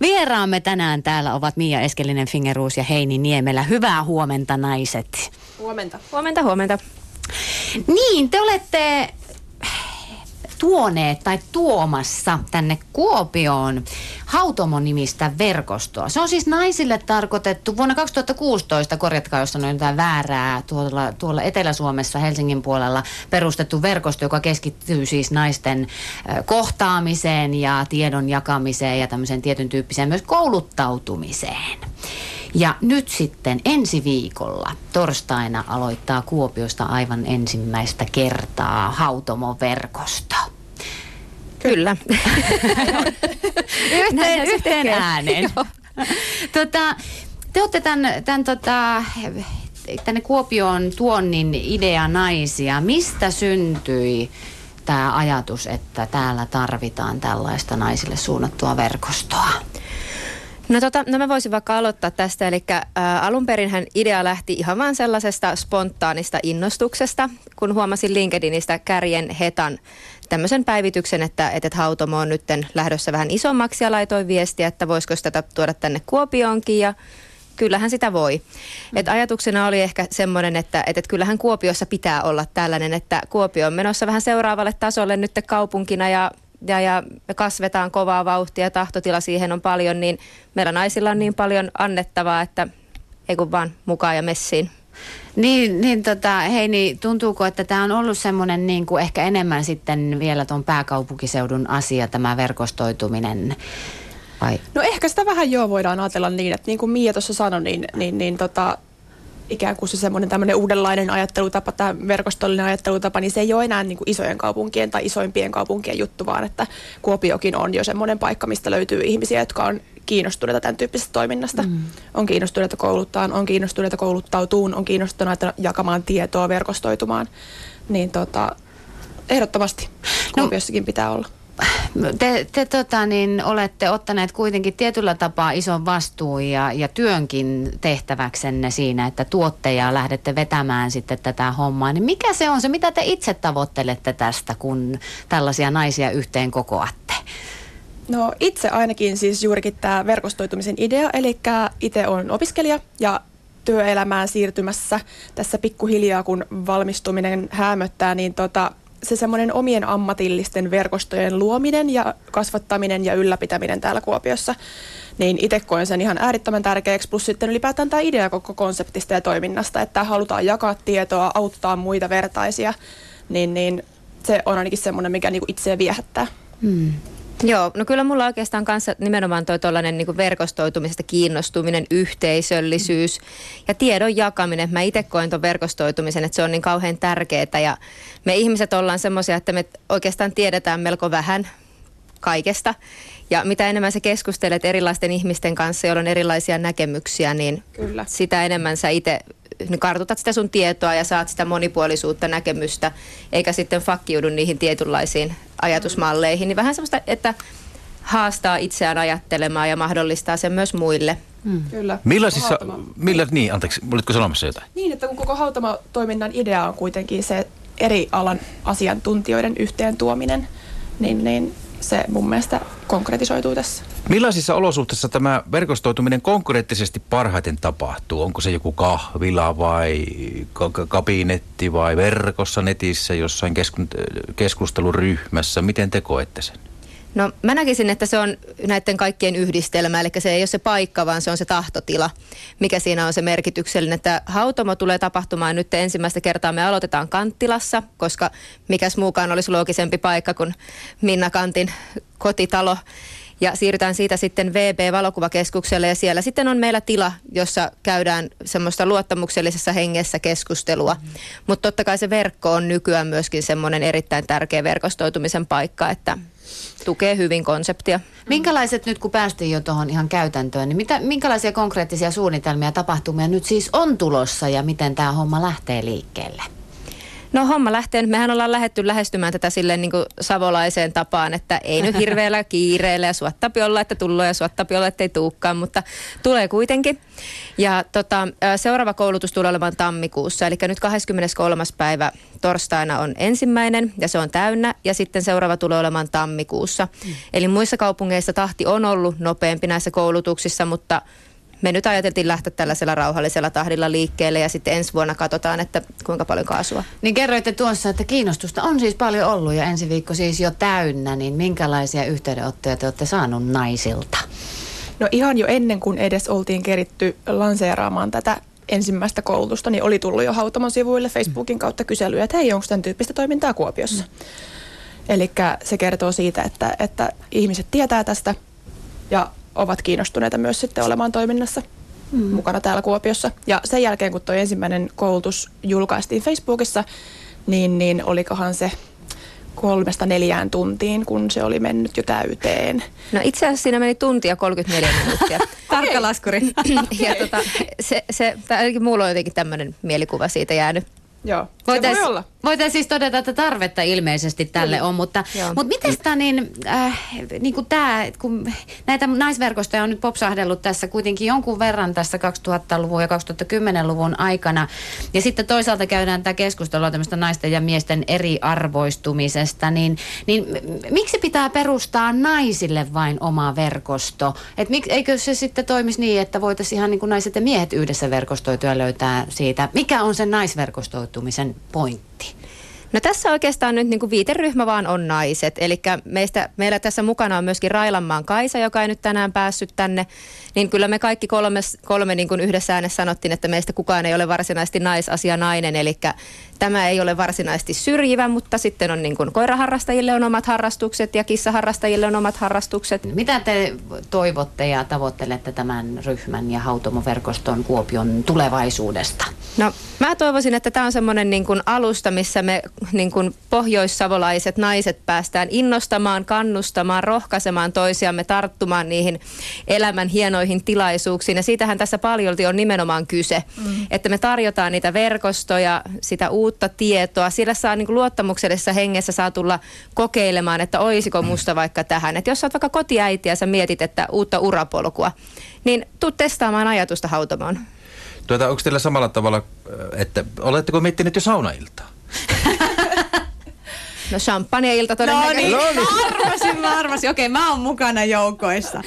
Vieraamme tänään täällä ovat Mia Eskelinen, Fingeruus ja Heini Niemelä. Hyvää huomenta naiset. Huomenta. Huomenta, huomenta. Niin, te olette tuoneet tai tuomassa tänne Kuopioon Hautomo-nimistä verkostoa. Se on siis naisille tarkoitettu vuonna 2016, korjatkaa jos sanoin jotain väärää, tuolla, tuolla Etelä-Suomessa Helsingin puolella perustettu verkosto, joka keskittyy siis naisten kohtaamiseen ja tiedon jakamiseen ja tämmöiseen tietyn tyyppiseen myös kouluttautumiseen. Ja nyt sitten ensi viikolla torstaina aloittaa Kuopiosta aivan ensimmäistä kertaa Hautomo-verkosto. Kyllä. yhteen, yhteen ääneen. tota, te olette tämän, tämän tota, tänne Kuopioon tuonnin idea naisia. Mistä syntyi tämä ajatus, että täällä tarvitaan tällaista naisille suunnattua verkostoa? No, tota, no mä voisin vaikka aloittaa tästä. Eli ä, alun perin idea lähti ihan vain sellaisesta spontaanista innostuksesta, kun huomasin LinkedInistä Kärjen Hetan tämmöisen päivityksen, että, että Hautomo on nyt lähdössä vähän isommaksi ja laitoin viestiä, että voisiko sitä tuoda tänne Kuopioonkin ja kyllähän sitä voi. Mm. Et ajatuksena oli ehkä semmoinen, että, että kyllähän Kuopiossa pitää olla tällainen, että Kuopio on menossa vähän seuraavalle tasolle nyt kaupunkina ja ja, ja me kasvetaan kovaa vauhtia ja tahtotila siihen on paljon, niin meillä naisilla on niin paljon annettavaa, että ei kun vaan mukaan ja messiin. Niin, niin tota, hei, niin tuntuuko, että tämä on ollut semmoinen niin kuin ehkä enemmän sitten vielä tuon pääkaupunkiseudun asia, tämä verkostoituminen? Vai? No ehkä sitä vähän joo voidaan ajatella niin, että niin kuin Mia tuossa sanoi, niin, niin, niin tota, ikään kuin se semmoinen tämmöinen uudenlainen ajattelutapa, tämä verkostollinen ajattelutapa, niin se ei ole enää niin kuin isojen kaupunkien tai isoimpien kaupunkien juttu, vaan että Kuopiokin on jo semmoinen paikka, mistä löytyy ihmisiä, jotka on kiinnostuneita tämän tyyppisestä toiminnasta. Mm. On kiinnostuneita kouluttaa, on kiinnostuneita kouluttautuun, on kiinnostuneita jakamaan tietoa, verkostoitumaan. Niin tota, ehdottomasti no. Kuopiossakin no, pitää olla te, te tota, niin, olette ottaneet kuitenkin tietyllä tapaa ison vastuun ja, ja työnkin tehtäväksenne siinä, että tuotteja lähdette vetämään sitten tätä hommaa. Niin mikä se on se, mitä te itse tavoittelette tästä, kun tällaisia naisia yhteen kokoatte? No itse ainakin siis juurikin tämä verkostoitumisen idea, eli itse olen opiskelija ja työelämään siirtymässä tässä pikkuhiljaa, kun valmistuminen hämöttää, niin tota, se semmoinen omien ammatillisten verkostojen luominen ja kasvattaminen ja ylläpitäminen täällä Kuopiossa, niin itse koen sen ihan äärittömän tärkeäksi. Plus sitten ylipäätään tämä idea koko konseptista ja toiminnasta, että halutaan jakaa tietoa, auttaa muita vertaisia, niin, niin se on ainakin semmoinen, mikä niinku itseä viehättää. Hmm. Joo, no kyllä mulla oikeastaan kanssa nimenomaan toi tollainen niin verkostoitumisesta kiinnostuminen, yhteisöllisyys ja tiedon jakaminen. Mä itse koen ton verkostoitumisen, että se on niin kauhean tärkeää ja me ihmiset ollaan semmoisia, että me oikeastaan tiedetään melko vähän kaikesta. Ja mitä enemmän sä keskustelet erilaisten ihmisten kanssa, joilla on erilaisia näkemyksiä, niin Kyllä. sitä enemmän sä itse niin kartutat sitä sun tietoa ja saat sitä monipuolisuutta, näkemystä, eikä sitten fakkiudu niihin tietynlaisiin ajatusmalleihin. Niin vähän semmoista, että haastaa itseään ajattelemaan ja mahdollistaa sen myös muille. Mm. Kyllä. Millaisissa, millä, niin, anteeksi, olitko sanomassa jotain? Niin, että kun koko hautamo-toiminnan idea on kuitenkin se eri alan asiantuntijoiden yhteen tuominen, niin, niin se mun mielestä konkretisoituu tässä. Millaisissa olosuhteissa tämä verkostoituminen konkreettisesti parhaiten tapahtuu? Onko se joku kahvila vai kabinetti vai verkossa netissä jossain keskusteluryhmässä? Miten te koette sen? No mä näkisin, että se on näiden kaikkien yhdistelmä, eli se ei ole se paikka, vaan se on se tahtotila, mikä siinä on se merkityksellinen. Että hautomo tulee tapahtumaan nyt ensimmäistä kertaa. Me aloitetaan Kanttilassa, koska mikäs muukaan olisi loogisempi paikka kuin Minna Kantin kotitalo. Ja siirrytään siitä sitten VB-valokuvakeskukselle ja siellä sitten on meillä tila, jossa käydään semmoista luottamuksellisessa hengessä keskustelua. Mm. Mutta totta kai se verkko on nykyään myöskin semmoinen erittäin tärkeä verkostoitumisen paikka, että tukee hyvin konseptia. Minkälaiset nyt, kun päästiin jo tuohon ihan käytäntöön, niin mitä, minkälaisia konkreettisia suunnitelmia ja tapahtumia nyt siis on tulossa ja miten tämä homma lähtee liikkeelle? No homma lähtee. Mehän ollaan lähetty lähestymään tätä silleen niin kuin savolaiseen tapaan, että ei nyt hirveällä kiireellä ja suottapi olla, että tullut ja suottapi olla, että ei tuukkaan, mutta tulee kuitenkin. Ja tota, seuraava koulutus tulee olemaan tammikuussa, eli nyt 23. päivä torstaina on ensimmäinen ja se on täynnä ja sitten seuraava tulee olemaan tammikuussa. Mm. Eli muissa kaupungeissa tahti on ollut nopeampi näissä koulutuksissa, mutta me nyt ajateltiin lähteä tällaisella rauhallisella tahdilla liikkeelle ja sitten ensi vuonna katsotaan, että kuinka paljon kaasua. Niin kerroitte tuossa, että kiinnostusta on siis paljon ollut ja ensi viikko siis jo täynnä, niin minkälaisia yhteydenottoja te olette saanut naisilta? No ihan jo ennen kuin edes oltiin keritty lanseeraamaan tätä ensimmäistä koulutusta, niin oli tullut jo Hautamon sivuille Facebookin kautta kyselyä, että hei, onko tämän tyyppistä toimintaa Kuopiossa? Mm. Eli se kertoo siitä, että, että ihmiset tietää tästä ja ovat kiinnostuneita myös sitten olemaan toiminnassa mm. mukana täällä Kuopiossa. Ja sen jälkeen, kun tuo ensimmäinen koulutus julkaistiin Facebookissa, niin, niin olikohan se kolmesta neljään tuntiin, kun se oli mennyt jo täyteen. No itse asiassa siinä meni tuntia 34 minuuttia. Tarkka laskuri. ja tota, se, se, tai mulla on jotenkin tämmöinen mielikuva siitä jäänyt. Joo, Voitais, voi olla. Voitaisiin siis todeta, että tarvetta ilmeisesti tälle Kyllä. on, mutta, mutta miten sitä niin, äh, niin kuin tämä, kun näitä naisverkostoja on nyt popsahdellut tässä kuitenkin jonkun verran tässä 2000-luvun ja 2010-luvun aikana, ja sitten toisaalta käydään tämä keskustelua tämmöistä naisten ja miesten eriarvoistumisesta, niin, niin miksi pitää perustaa naisille vain oma verkosto? Et mik, eikö se sitten toimisi niin, että voitaisiin ihan niin kuin naiset ja miehet yhdessä verkostoitua löytää siitä, mikä on sen naisverkostoitumisen pointti? No tässä oikeastaan nyt niin kuin viiteryhmä vaan on naiset. Eli meistä, meillä tässä mukana on myöskin Railanmaan Kaisa, joka ei nyt tänään päässyt tänne. Niin kyllä me kaikki kolme, kolme niin kuin yhdessä äänessä sanottiin, että meistä kukaan ei ole varsinaisesti naisasia nainen. Eli tämä ei ole varsinaisesti syrjivä, mutta sitten on niin kuin koiraharrastajille on omat harrastukset ja kissaharrastajille on omat harrastukset. Mitä te toivotte ja tavoittelette tämän ryhmän ja hautomoverkoston Kuopion tulevaisuudesta? No mä toivoisin, että tämä on semmoinen niin kuin alusta, missä me niin kuin pohjoissavolaiset naiset päästään innostamaan, kannustamaan, rohkaisemaan toisiamme, tarttumaan niihin elämän hienoihin tilaisuuksiin. Ja siitähän tässä paljolti on nimenomaan kyse, mm. että me tarjotaan niitä verkostoja, sitä uutta tietoa. Sillä saa niin kuin luottamuksellisessa hengessä saa tulla kokeilemaan, että olisiko musta vaikka tähän. Että jos olet vaikka kotiäiti ja sä mietit, että uutta urapolkua, niin tuu testaamaan ajatusta hautamaan. Tuota, onko teillä samalla tavalla, että oletteko miettineet jo saunailtaa? No champagne-ilta todennäköisesti. No niin, mä arvasin, mä arvasin. Okei, mä oon mukana joukoissa.